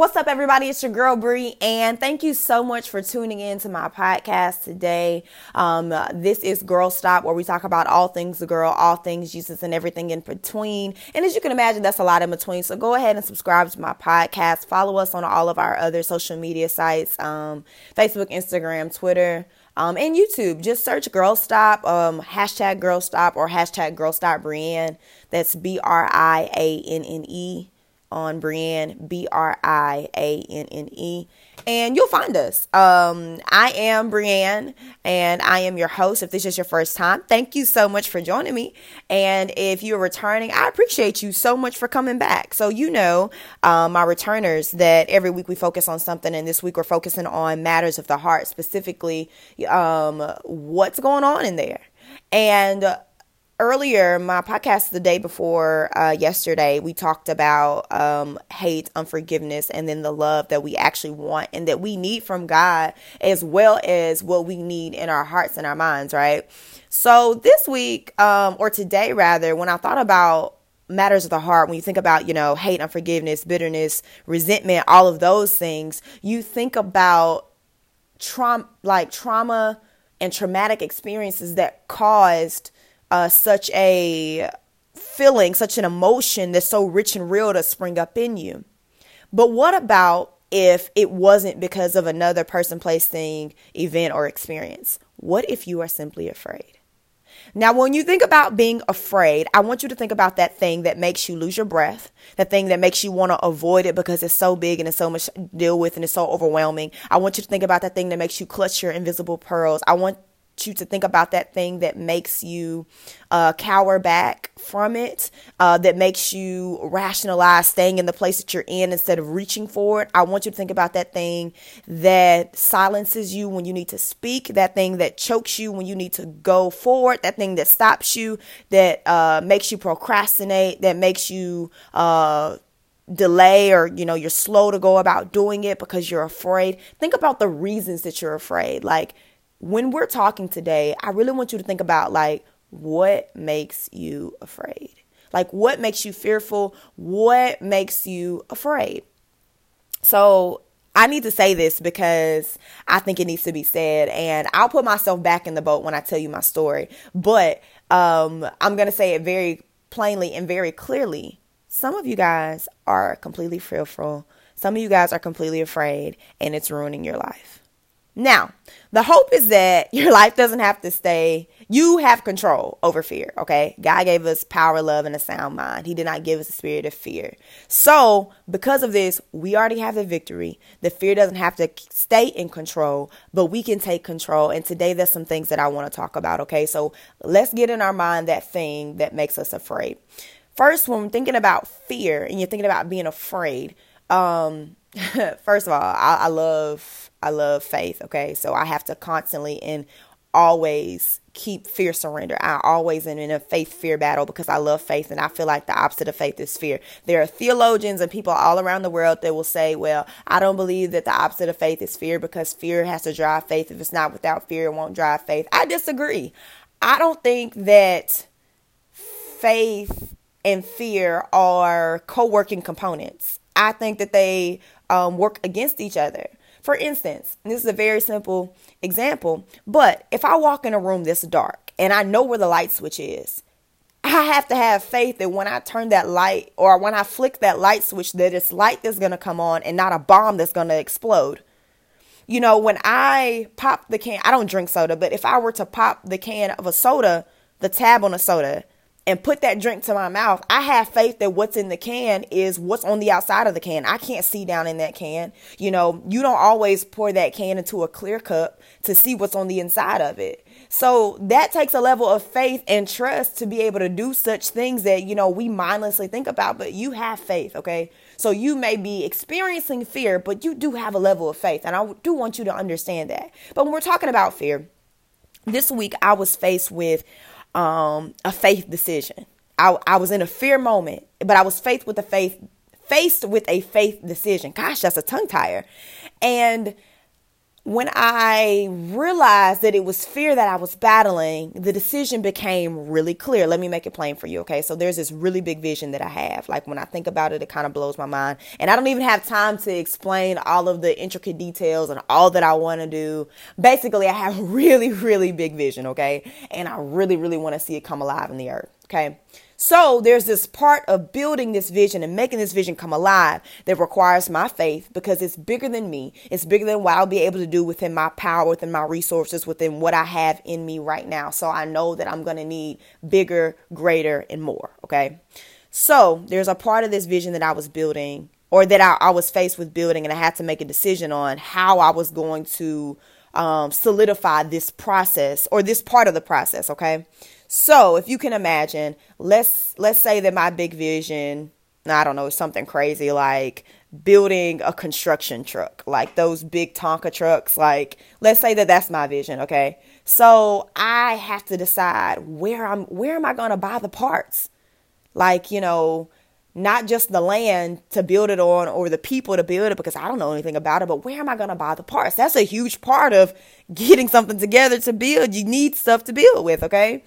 What's up, everybody? It's your girl Bree, and thank you so much for tuning in to my podcast today. Um, this is Girl Stop, where we talk about all things the girl, all things Jesus, and everything in between. And as you can imagine, that's a lot in between. So go ahead and subscribe to my podcast. Follow us on all of our other social media sites um, Facebook, Instagram, Twitter. Um, and YouTube, just search Girl Stop, um, hashtag Girl Stop, or hashtag Girl Stop Brianne. That's B R I A N N E on Brianne, B R I A N N E, and you'll find us. Um, I am Brianne, and I am your host. If this is your first time, thank you so much for joining me. And if you're returning, I appreciate you so much for coming back. So, you know, um, my returners, that every week we focus on something, and this week we're focusing on matters of the heart, specifically um, what's going on in there. And earlier, my podcast the day before uh, yesterday, we talked about um, hate, unforgiveness, and then the love that we actually want and that we need from God, as well as what we need in our hearts and our minds, right? So this week, um, or today rather, when I thought about matters of the heart, when you think about, you know, hate, unforgiveness, bitterness, resentment, all of those things, you think about trauma, like trauma and traumatic experiences that caused uh, such a feeling, such an emotion that's so rich and real to spring up in you. But what about if it wasn't because of another person, place, thing, event, or experience? What if you are simply afraid? Now, when you think about being afraid, I want you to think about that thing that makes you lose your breath, that thing that makes you want to avoid it because it's so big and it's so much to deal with and it's so overwhelming. I want you to think about that thing that makes you clutch your invisible pearls. I want you to think about that thing that makes you uh, cower back from it, uh, that makes you rationalize staying in the place that you're in instead of reaching for it. I want you to think about that thing that silences you when you need to speak, that thing that chokes you when you need to go forward, that thing that stops you, that uh, makes you procrastinate, that makes you uh, delay or you know you're slow to go about doing it because you're afraid think about the reasons that you're afraid like when we're talking today, I really want you to think about like what makes you afraid? Like what makes you fearful? What makes you afraid? So, I need to say this because I think it needs to be said, and I'll put myself back in the boat when I tell you my story. But um, I'm going to say it very plainly and very clearly. Some of you guys are completely fearful, some of you guys are completely afraid, and it's ruining your life. Now, the hope is that your life doesn't have to stay, you have control over fear, okay? God gave us power, love, and a sound mind. He did not give us a spirit of fear. So, because of this, we already have the victory. The fear doesn't have to stay in control, but we can take control. And today, there's some things that I want to talk about, okay? So, let's get in our mind that thing that makes us afraid. First, when we're thinking about fear and you're thinking about being afraid, um, first of all, I, I love I love faith, okay? So I have to constantly and always keep fear surrender. I always am in a faith fear battle because I love faith and I feel like the opposite of faith is fear. There are theologians and people all around the world that will say, well, I don't believe that the opposite of faith is fear because fear has to drive faith. If it's not without fear, it won't drive faith. I disagree. I don't think that faith and fear are co working components. I think that they um, work against each other. For instance, this is a very simple example, but if I walk in a room that's dark and I know where the light switch is, I have to have faith that when I turn that light or when I flick that light switch, that it's light that's going to come on and not a bomb that's going to explode. You know, when I pop the can, I don't drink soda, but if I were to pop the can of a soda, the tab on a soda, and put that drink to my mouth, I have faith that what's in the can is what's on the outside of the can. I can't see down in that can. You know, you don't always pour that can into a clear cup to see what's on the inside of it. So that takes a level of faith and trust to be able to do such things that, you know, we mindlessly think about, but you have faith, okay? So you may be experiencing fear, but you do have a level of faith. And I do want you to understand that. But when we're talking about fear, this week I was faced with um, a faith decision. I, I was in a fear moment, but I was faced with a faith faced with a faith decision. Gosh, that's a tongue tire. And when I realized that it was fear that I was battling, the decision became really clear. Let me make it plain for you, okay? So there's this really big vision that I have. Like when I think about it, it kind of blows my mind. And I don't even have time to explain all of the intricate details and all that I want to do. Basically, I have really, really big vision, okay? And I really, really want to see it come alive in the earth, okay? So there's this part of building this vision and making this vision come alive that requires my faith because it's bigger than me. It's bigger than what I'll be able to do within my power, within my resources, within what I have in me right now. So I know that I'm going to need bigger, greater, and more. Okay. So there's a part of this vision that I was building or that I, I was faced with building and I had to make a decision on how I was going to um, solidify this process or this part of the process. Okay. So if you can imagine, let's let's say that my big vision, I don't know, something crazy like building a construction truck, like those big Tonka trucks. Like let's say that that's my vision, okay? So I have to decide where I'm where am I to buy the parts? Like, you know, not just the land to build it on or the people to build it because I don't know anything about it, but where am I going to buy the parts? That's a huge part of getting something together to build. You need stuff to build with, okay?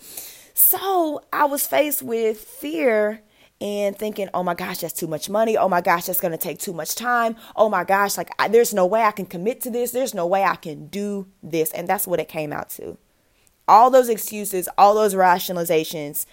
So I was faced with fear and thinking, oh my gosh, that's too much money. Oh my gosh, that's going to take too much time. Oh my gosh, like I, there's no way I can commit to this. There's no way I can do this. And that's what it came out to. All those excuses, all those rationalizations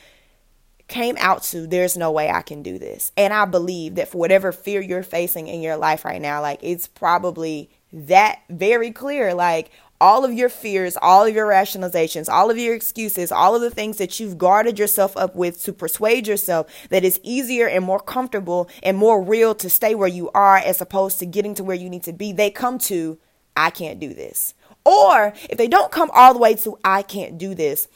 came out to there's no way I can do this. And I believe that for whatever fear you're facing in your life right now, like it's probably that very clear. Like all of your fears, all of your rationalizations, all of your excuses, all of the things that you've guarded yourself up with to persuade yourself that it's easier and more comfortable and more real to stay where you are as opposed to getting to where you need to be, they come to, I can't do this. Or if they don't come all the way to, I can't do this,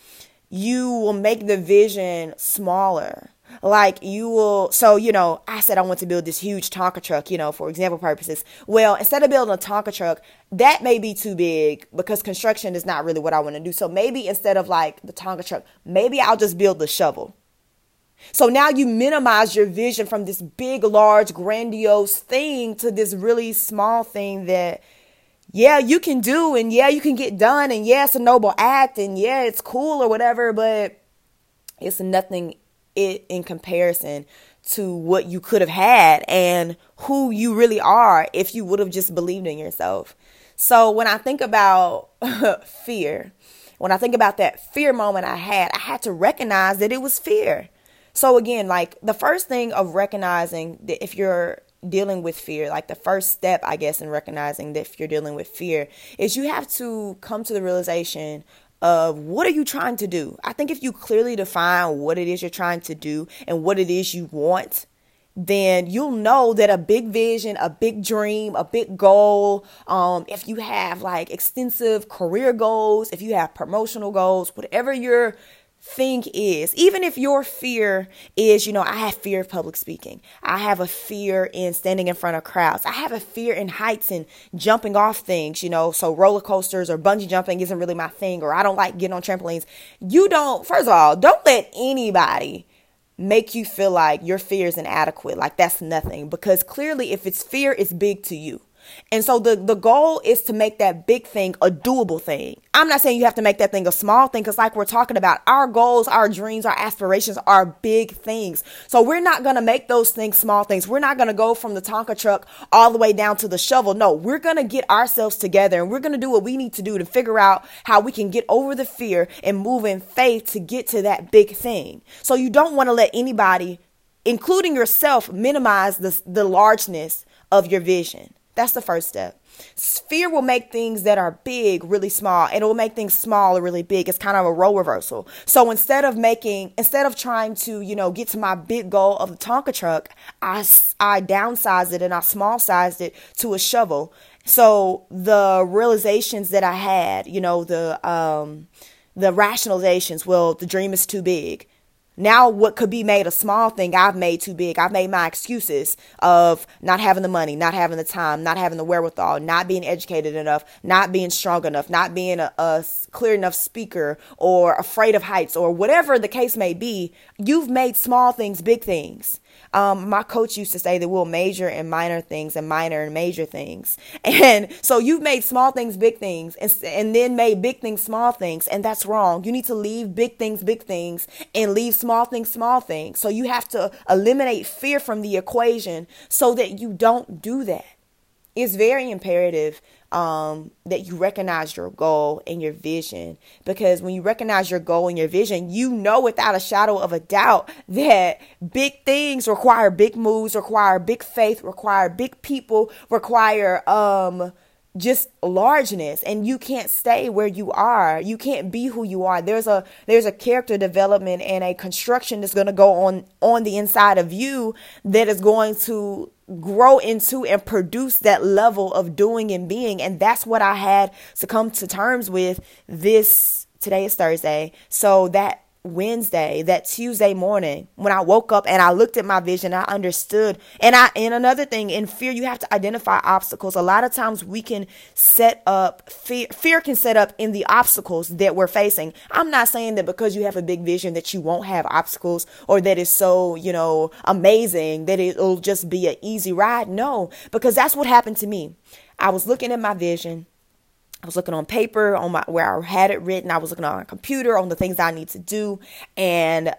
you will make the vision smaller like you will, so, you know, I said I want to build this huge Tonka truck, you know, for example purposes. Well, instead of building a Tonka truck, that may be too big because construction is not really what I want to do. So maybe instead of like the Tonka truck, maybe I'll just build the shovel. So now you minimize your vision from this big, large, grandiose thing to this really small thing that, yeah, you can do, and yeah, you can get done, and yeah, it's a noble act, and yeah, it's cool or whatever, but it's nothing it in comparison to what you could have had and who you really are if you would have just believed in yourself. So when I think about fear, when I think about that fear moment I had, I had to recognize that it was fear. So again, like the first thing of recognizing that if you're dealing with fear, like the first step, I guess, in recognizing that if you're dealing with fear, is you have to come to the realization of what are you trying to do? I think if you clearly define what it is you're trying to do and what it is you want, then you'll know that a big vision, a big dream, a big goal, um, if you have like extensive career goals, if you have promotional goals, whatever you're thing is, even if your fear is, you know, I have fear of public speaking. I have a fear in standing in front of crowds. I have a fear in heights and jumping off things, you know, so roller coasters or bungee jumping isn't really my thing, or I don't like getting on trampolines. You don't, first of all, don't let anybody make you feel like your fear is inadequate, like that's nothing, because clearly if it's fear, it's big to you. And so the, the goal is to make that big thing a doable thing. I'm not saying you have to make that thing a small thing because, like we're talking about, our goals, our dreams, our aspirations are big things. So we're not going to make those things small things. We're not going to go from the Tonka truck all the way down to the shovel. No, we're going to get ourselves together and we're going to do what we need to do to figure out how we can get over the fear and move in faith to get to that big thing. So you don't want to let anybody, including yourself, minimize the, the largeness of your vision. That's the first step. Fear will make things that are big really small, and it will make things small or really big. It's kind of a role reversal. So instead of making, instead of trying to, you know, get to my big goal of the Tonka truck, I, I downsized it and I small sized it to a shovel. So the realizations that I had, you know, the, um, the rationalizations, well, the dream is too big. Now, what could be made a small thing, I've made too big. I've made my excuses of not having the money, not having the time, not having the wherewithal, not being educated enough, not being strong enough, not being a, a clear enough speaker, or afraid of heights, or whatever the case may be. You've made small things big things. Um, my coach used to say that we'll major in minor things and minor in major things. And so you've made small things big things and, and then made big things small things. And that's wrong. You need to leave big things big things and leave small things small things. So you have to eliminate fear from the equation so that you don't do that. It's very imperative um, that you recognize your goal and your vision. Because when you recognize your goal and your vision, you know without a shadow of a doubt that big things require big moves, require big faith, require big people, require um, just largeness. And you can't stay where you are. You can't be who you are. There's a there's a character development and a construction that's going to go on on the inside of you that is going to grow into and produce that level of doing and being. And that's what I had to come to terms with this. Today is Thursday. So that Wednesday, that Tuesday morning, when I woke up and I looked at my vision, I understood. And I and another thing, in fear, you have to identify obstacles. A lot of times we can set up fear fear can set up in the obstacles that we're facing. I'm not saying that because you have a big vision that you won't have obstacles or that is so, you know, amazing that it'll just be an easy ride. No, because that's what happened to me. I was looking at my vision I was looking on paper on my where I had it written. I was looking on my computer on the things I need to do, and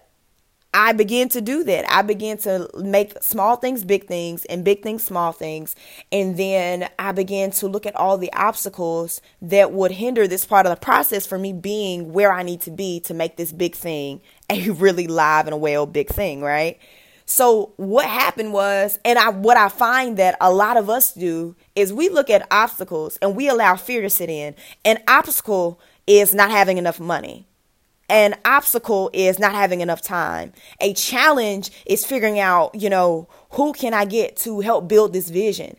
I began to do that. I began to make small things big things and big things small things. And then I began to look at all the obstacles that would hinder this part of the process for me being where I need to be to make this big thing a really live and a well big thing, right? So what happened was, and I what I find that a lot of us do is we look at obstacles and we allow fear to sit in. An obstacle is not having enough money. An obstacle is not having enough time. A challenge is figuring out, you know, who can I get to help build this vision?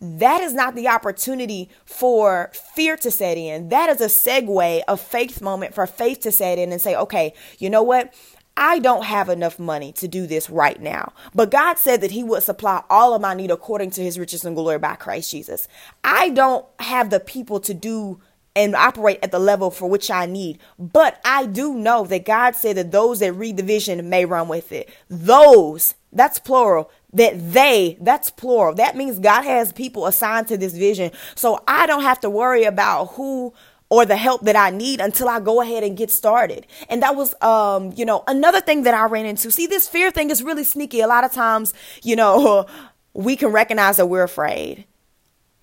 That is not the opportunity for fear to set in. That is a segue, a faith moment for faith to set in and say, okay, you know what? I don't have enough money to do this right now. But God said that He would supply all of my need according to His riches and glory by Christ Jesus. I don't have the people to do and operate at the level for which I need. But I do know that God said that those that read the vision may run with it. Those, that's plural. That they, that's plural. That means God has people assigned to this vision. So I don't have to worry about who or the help that I need until I go ahead and get started. And that was, um, you know, another thing that I ran into. See, this fear thing is really sneaky. A lot of times, you know, we can recognize that we're afraid,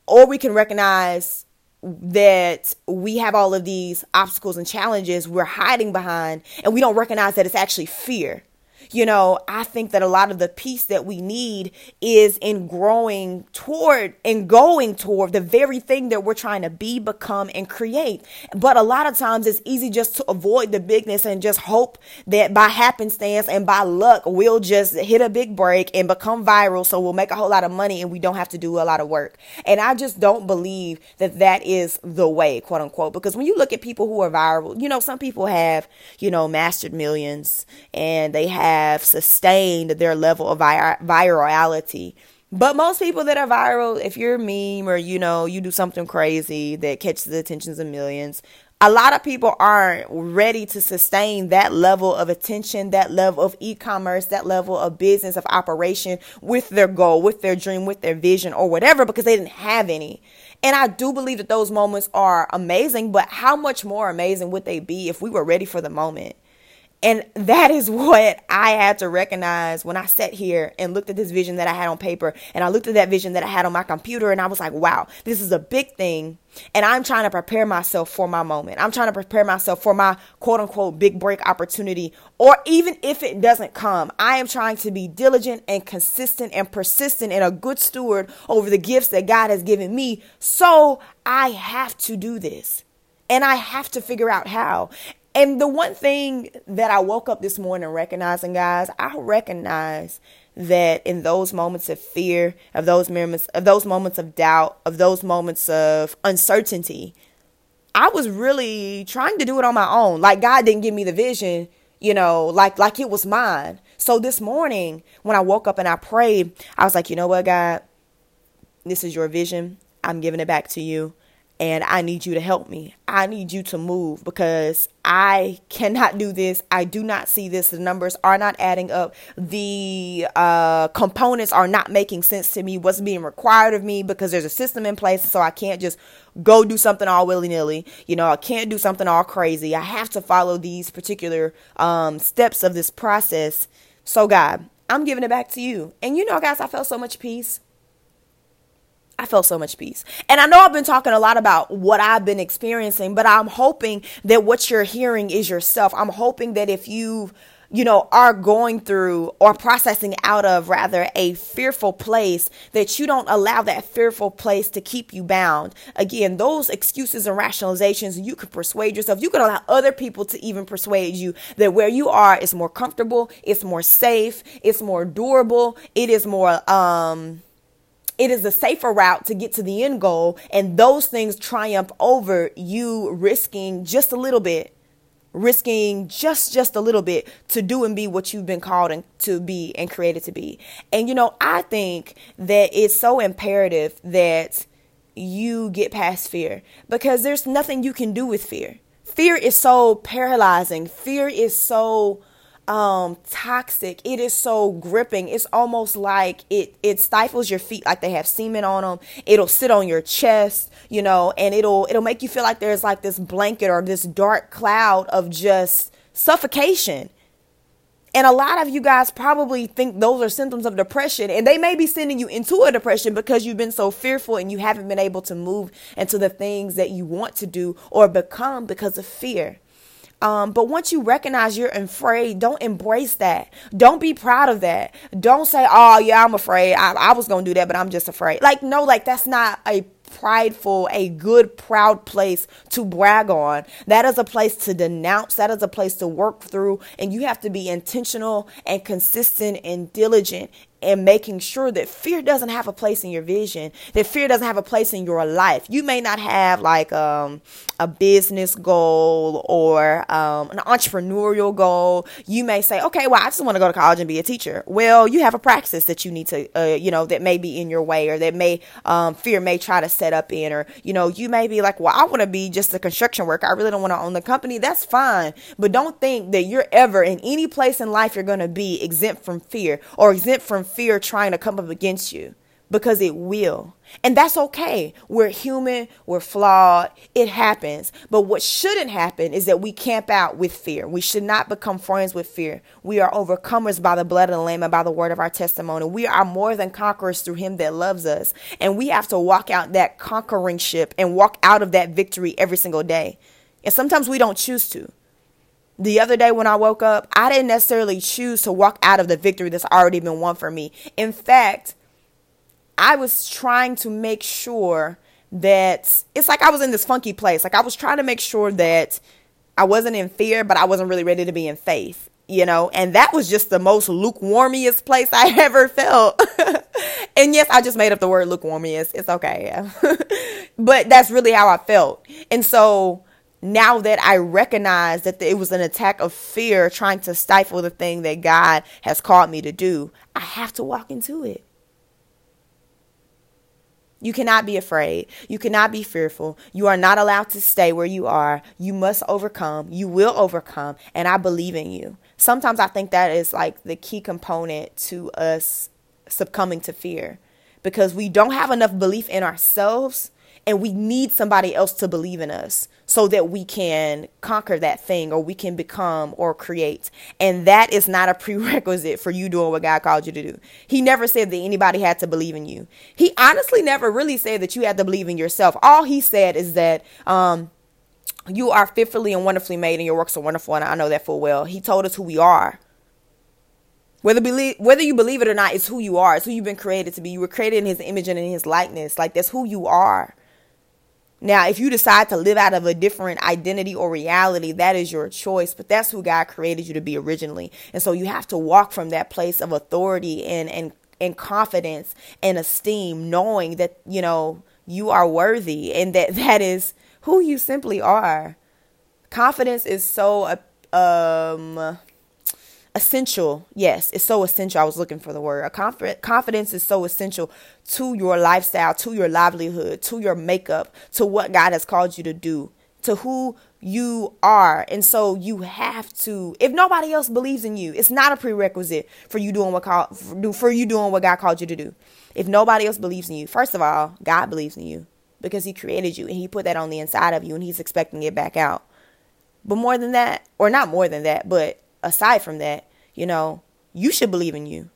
or we can recognize that we have all of these obstacles and challenges we're hiding behind, and we don't recognize that it's actually fear you know, I think that a lot of the peace that we need is in growing toward and going toward the very thing that we're trying to be, become, and create. But a lot of times it's easy just to avoid the bigness and just hope that by happenstance and by luck, we'll just hit a big break and become viral. So we'll make a whole lot of money and we don't have to do a lot of work. And I just don't believe that that is the way, quote unquote, because when you look at people who are viral, you know, some people have, you know, mastered millions and they have have sustained their level of vir- virality. But most people that are viral, if you're a meme or you know you do something crazy that catches the attentions of millions, a lot of people aren't ready to sustain that level of attention, that level of e-commerce, that level of business of operation with their goal, with their dream, with their vision or whatever because they didn't have any. And I do believe that those moments are amazing, but how much more amazing would they be if we were ready for the moment? And that is what I had to recognize when I sat here and looked at this vision that I had on paper and I looked at that vision that I had on my computer and I was like, wow, this is a big thing. And I'm trying to prepare myself for my moment. I'm trying to prepare myself for my quote unquote big break opportunity. Or even if it doesn't come, I am trying to be diligent and consistent and persistent and a good steward over the gifts that God has given me. So I have to do this. And I have to figure out how. And the one thing that I woke up this morning recognizing, guys, I recognize that in those moments of fear, of those moments, of those moments of doubt, of those moments of uncertainty, I was really trying to do it on my own. Like God didn't give me the vision, you know, like like it was mine. So this morning when I woke up and I prayed, I was like, you know what, God, this is your vision. I'm giving it back to you and I need you to help me. I need you to move because I cannot do this. I do not see this. The numbers are not adding up. The uh, components are not making sense to me. What's being required of me because there's a system in place. So I can't just go do something all willy nilly. You know, I can't do something all crazy. I have to follow these particular um, steps of this process. So, God, I'm giving it back to you. And you know, guys, I felt so much peace. I felt so much peace. And I know I've been talking a lot about what I've been experiencing, but I'm hoping that what you're hearing is yourself. I'm hoping that if you you know, are going through or processing out of rather a fearful place, that you don't allow that fearful place to keep you bound. Again, those excuses and rationalizations, you can persuade yourself. You can allow other people to even persuade you that where you are is more comfortable, it's more safe, it's more durable, it is more, um, it is a safer route to get to the end goal and those things triumph over you risking just a little bit risking just just a little bit to do and be what you've been called and to be and created to be. And you know i think that it's so imperative that you get past fear because there's nothing you can do with fear. Fear is so paralyzing. Fear is so um toxic. It is so gripping. It's almost like it it stifles your feet like they have semen on them it'll sit on your chest you know and it'll it'll make you feel like there's like this blanket or this dark cloud of just suffocation. And a lot of you guys probably think those are symptoms of depression, and they may be sending you into a depression because you've been so fearful and you haven't been able to move into the things that you want to do or become because of fear. Um, but once you recognize you're afraid, don't embrace that. Don't be proud of that. Don't say, oh, yeah, I'm afraid. I, I was going to do that, but I'm just afraid. Like, no, like that's not a prideful, a good, proud place to brag on. That is a place to denounce. That is a place to work through. And you have to be intentional and consistent and diligent and making sure that fear doesn't have a place in your vision, that fear doesn't have a place in your life. You may not have like um, a business goal or um, an entrepreneurial goal. You may say, okay, well, I just want to go to college and be a teacher. Well, you have a practice that you need to, uh, you know, that may be in your way or that may, um, fear may try to set up in, or, you know, you may be like, well, I want to be just a construction worker. I really don't want to own the company. That's fine. But don't think that you're ever in any place in life you're going to be exempt from fear or exempt from fear trying to come up against you because it will. And that's okay. We're human, we're flawed, it happens. But what shouldn't happen is that we camp out with fear. We should not become friends with fear. We are overcomers by the blood of the Lamb and by the word of our testimony. We are more than conquerors through Him that loves us. And we have to walk out that conquering ship and walk out of that victory every single day. And sometimes we don't choose to the other day when I woke up, I didn't necessarily choose to walk out of the victory that's already been won for me. In fact, I was trying to make sure that it's like I was in this funky place. Like I was trying to make sure that I wasn't in fear, but I wasn't really ready to be in faith, you know? And that was just the most lukewarmiest place I ever felt. and yes, I just made up the word lukewarmiest. It's okay. but that's really how I felt. And so now that I recognize that it was an attack of fear trying to stifle the thing that God has called me to do, I have to walk into it. You cannot be afraid. You cannot be fearful. You are not allowed to stay where you are. You must overcome. You will overcome. And I believe in you. Sometimes I think that is like the key component to us succumbing to fear because we don't have enough belief in ourselves and we need somebody else to believe in us so that we can conquer that thing or we can become or create. And that is not a prerequisite for you doing what God called you to do. He never said that anybody had to believe in you. He honestly never really said that you had to believe in yourself. All he said is that, um, you are fearfully and wonderfully made and your works are wonderful and I know that full well. He told us who we are. Whether believe whether you believe it or not, it's who you are. It's who you've been created to be. You were created in his image and in his likeness. Like that's who you are. Now, if you decide to live out of a different identity or reality, that is your choice, but that's who God created you to be originally. And so you have to walk from that place of authority and and and confidence and esteem knowing that, you know, you are worthy and that that is who you simply are. Confidence is so um essential. Yes, it's so essential. I was looking for the word. Confidence is so essential to your lifestyle, to your livelihood, to your makeup, to what God has called you to do, to who you are. And so you have to, if nobody else believes in you, it's not a prerequisite for you doing what call, for you doing what God called you to do. If nobody else believes in you, first of all, God believes in you because he created you and he put that on the inside of you and he's expecting it back out. But more than that, or not more than that, but aside from that, you know, you should believe in you.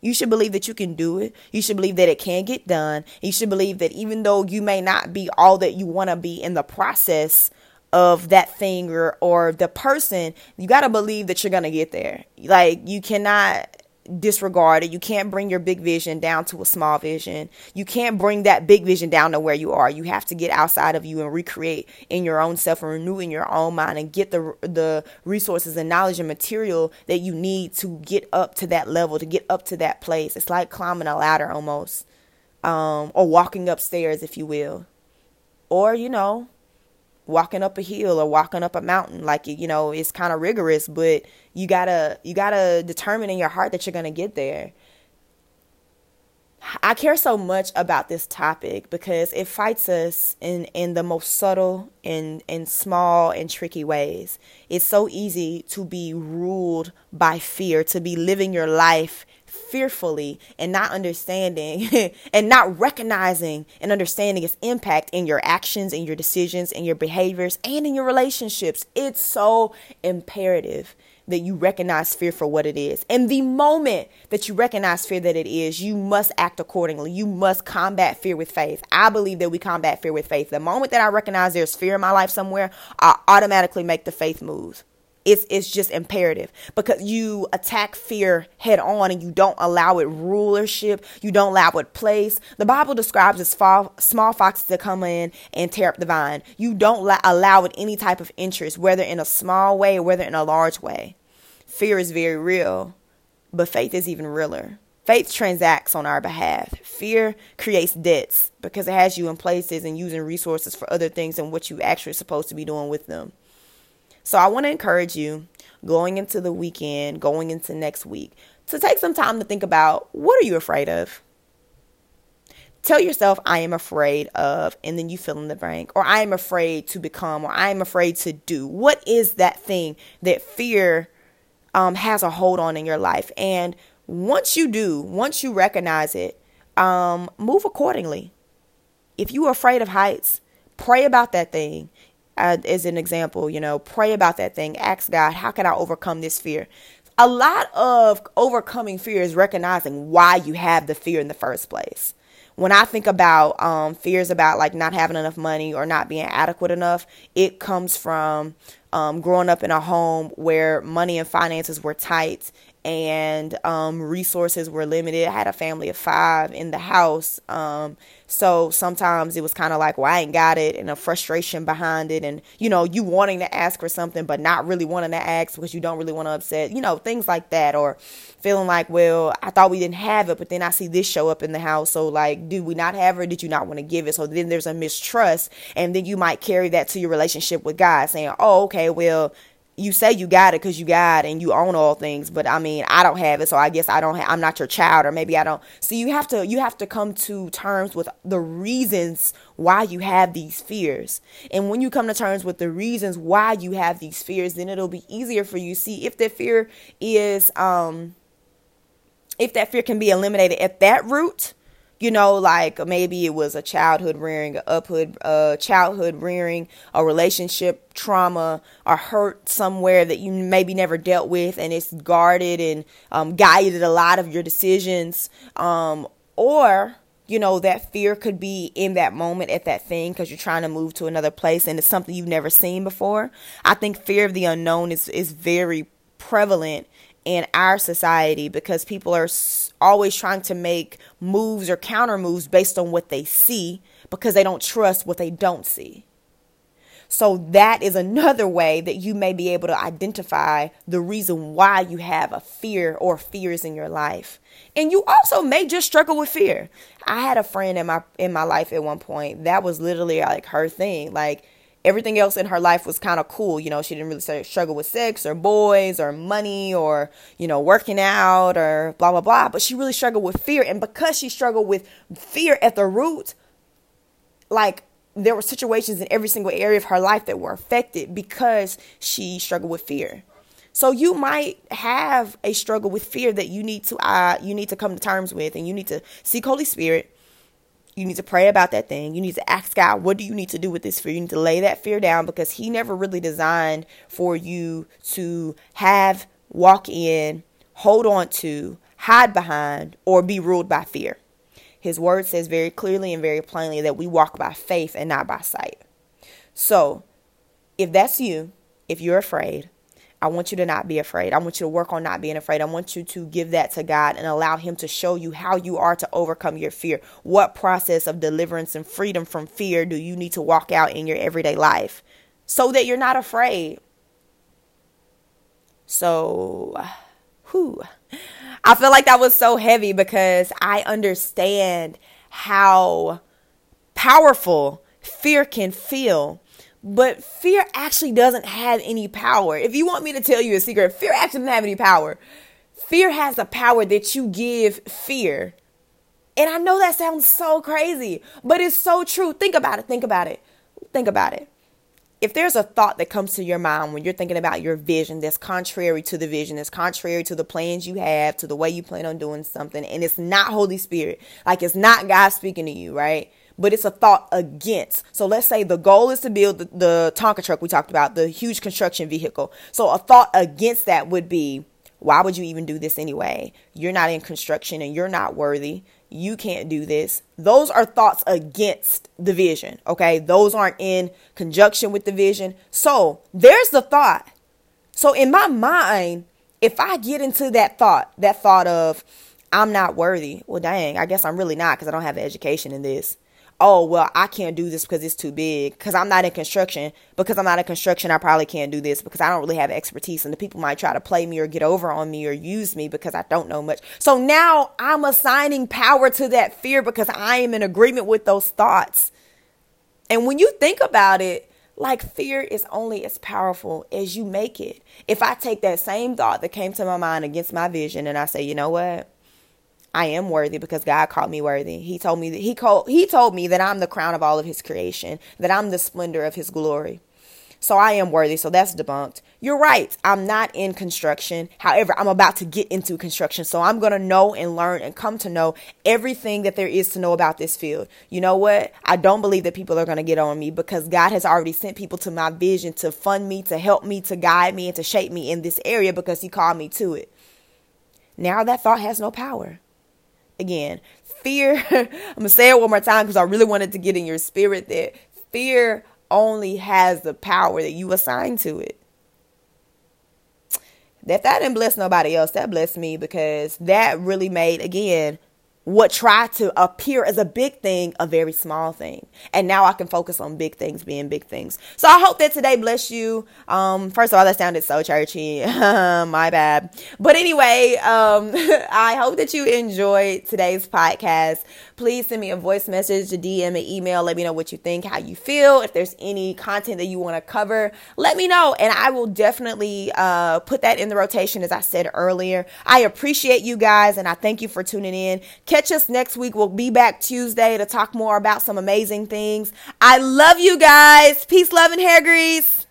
You should believe that you can do it. You should believe that it can get done. You should believe that even though you may not be all that you want to be in the process of that thing or, or the person, you got to believe that you're going to get there. Like, you cannot disregard it. You can't bring your big vision down to a small vision. You can't bring that big vision down to where you are. You have to get outside of you and recreate in your own self and renew in your own mind and get the the resources and knowledge and material that you need to get up to that level, to get up to that place. It's like climbing a ladder almost. Um, or walking upstairs, if you will. Or, you know, walking up a hill or walking up a mountain like you know it's kind of rigorous but you gotta you gotta determine in your heart that you're gonna get there. I care so much about this topic because it fights us in in the most subtle and and small and tricky ways. It's so easy to be ruled by fear to be living your life fearfully and not understanding and not recognizing and understanding its impact in your actions and your decisions and your behaviors and in your relationships. It's so imperative that you recognize fear for what it is. And the moment that you recognize fear that it is, you must act accordingly. You must combat fear with faith. I believe that we combat fear with faith. The moment that I recognize there's fear in my life somewhere, I automatically make the faith move. It's, it's just imperative because you attack fear head on and you don't allow it rulership. You don't allow it place. The Bible describes as small, foxes to come in and tear up the vine. You don't allow it any type of interest, whether in a small way or whether in a large way. Fear is very real, but faith is even realer. Faith transacts on our behalf. Fear creates debts because it has you in places and using resources for other things than what you actually supposed to be doing with them. So I want to encourage you going into the weekend, going into next week, to take some time to think about what are you afraid of? Tell yourself, I am afraid of, and then you fill in the blank, or I am afraid to become, or I am afraid to do. What is that thing that fear um, has a hold on in your life? And once you do, once you recognize it, um, move accordingly. If you are afraid of heights, pray about that thing uh, as an example, you know, pray about that thing. Ask God, how can I overcome this fear? A lot of overcoming fear is recognizing why you have the fear in the first place. When I think about um, fears about like not having enough money or not being adequate enough, it comes from um, growing up in a home where money and finances were tight and um, resources were limited. I had a family of five in the house. Um, so sometimes it was kind of like, well, I ain't got it, and a frustration behind it. And, you know, you wanting to ask for something, but not really wanting to ask because you don't really want to upset, you know, things like that. Or feeling like, well, I thought we didn't have it, but then I see this show up in the house. So, like, did we not have it? did you not want to give it? So then there's a mistrust. And then you might carry that to your relationship with God, saying, oh, okay, well, you say you got it because you got it and you own all things but i mean i don't have it so i guess i don't ha- i'm not your child or maybe i don't. So you have to you have to come to terms with the reasons why you have these fears. And when you come to terms with the reasons why you have these fears then it'll be easier for you. See if the fear is um if that fear can be eliminated at that root you know, like maybe it was a childhood rearing, a uphood, uh, childhood rearing, a relationship trauma or hurt somewhere that you maybe never dealt with, and it's guarded and um, guided a lot of your decisions. Um, or you know that fear could be in that moment at that thing because you're trying to move to another place and it's something you've never seen before. I think fear of the unknown is is very prevalent in our society because people are always trying to make moves or counter moves based on what they see because they don't trust what they don't see. So that is another way that you may be able to identify the reason why you have a fear or fears in your life. And you also may just struggle with fear. I had a friend in my in my life at one point that was literally like her thing. Like everything else in her life was kind of cool. You know, she didn't really struggle with sex or boys or money or, you know, working out or blah, blah, blah. But she really struggled with fear. And because she struggled with fear at the root, like there were situations in every single area of her life that were affected because she struggled with fear. So you might have a struggle with fear that you need to uh, you need to come to terms with, and you need to seek Holy Spirit. You need to pray about that thing. You need to ask God, what do you need to do with this fear? You need to lay that fear down because He never really designed for you to have, walk in, hold on to, hide behind, or be ruled by fear. His word says very clearly and very plainly that we walk by faith and not by sight. So, if that's you, if you're afraid, I want you to not be afraid. I want you to work on not being afraid. I want you to give that to God and allow Him to show you how you are to overcome your fear. What process of deliverance and freedom from fear do you need to walk out in your everyday life so that you're not afraid? So, whew. I feel like that was so heavy because I understand how powerful fear can feel. But fear actually doesn't have any power. If you want me to tell you a secret, fear actually doesn't have any power. Fear has the power that you give fear. And I know that sounds so crazy, but it's so true. Think about it. Think about it. Think about it if there's a thought that comes to your mind when you're thinking about your vision that's contrary to the vision, that's contrary to the plans you have, to the way you plan on doing something, and it's not Holy Spirit, like it's not God speaking to you, right? But it's a thought against. So let's say the goal is to build the, the Tonka truck we talked about, the huge construction vehicle. So a thought against that would be, why would you even do this anyway? You're not in construction and you're not worthy you can't do this. Those are thoughts against the vision, okay? Those aren't in conjunction with the vision. So there's the thought. So in my mind, if I get into that thought, that thought of, I'm not worthy, well, dang, I guess I'm really not because I don't have an education in this oh well i can't do this because it's too big because i'm not in construction. Because i'm not in construction i probably can't do this because i don't really have expertise and the people might try to play me or get over on me or use me because i don't know much. So now i'm assigning power to that fear because i am in agreement with those thoughts. And when you think about it like fear is only as powerful as you make it. If i take that same thought that came to my mind against my vision and i say you know what I am worthy because God called me worthy. He told me that he called he told me that I'm the crown of all of his creation, that I'm the splendor of his glory. So I am worthy. So that's debunked. You're right. I'm not in construction. However, I'm about to get into construction. So I'm going to know and learn and come to know everything that there is to know about this field. You know what? I don't believe that people are going to get on me because God has already sent people to my vision to fund me, to help me, to guide me, and to shape me in this area because He called me to it. Now that thought has no power again, fear, I'm going to say it one more time because I really wanted to get in your spirit that fear only has the power that you assign to it. That that didn't bless nobody else, that blessed me because that really made, again, what tried to appear as a big thing a very small thing. And now i can focus on big things being big things. So i hope that today bless you. Um first of all that sounded so churchy. My bad. But anyway um i hope that you enjoyed today's podcast please send me a voice message a dm an email let me know what you think how you feel if there's any content that you want to cover let me know and i will definitely uh put that in the rotation as i said earlier i appreciate you guys and i thank you for tuning in Catch us next week. We'll be back Tuesday to talk more about some amazing things. I love you guys. Peace, love, and hair grease.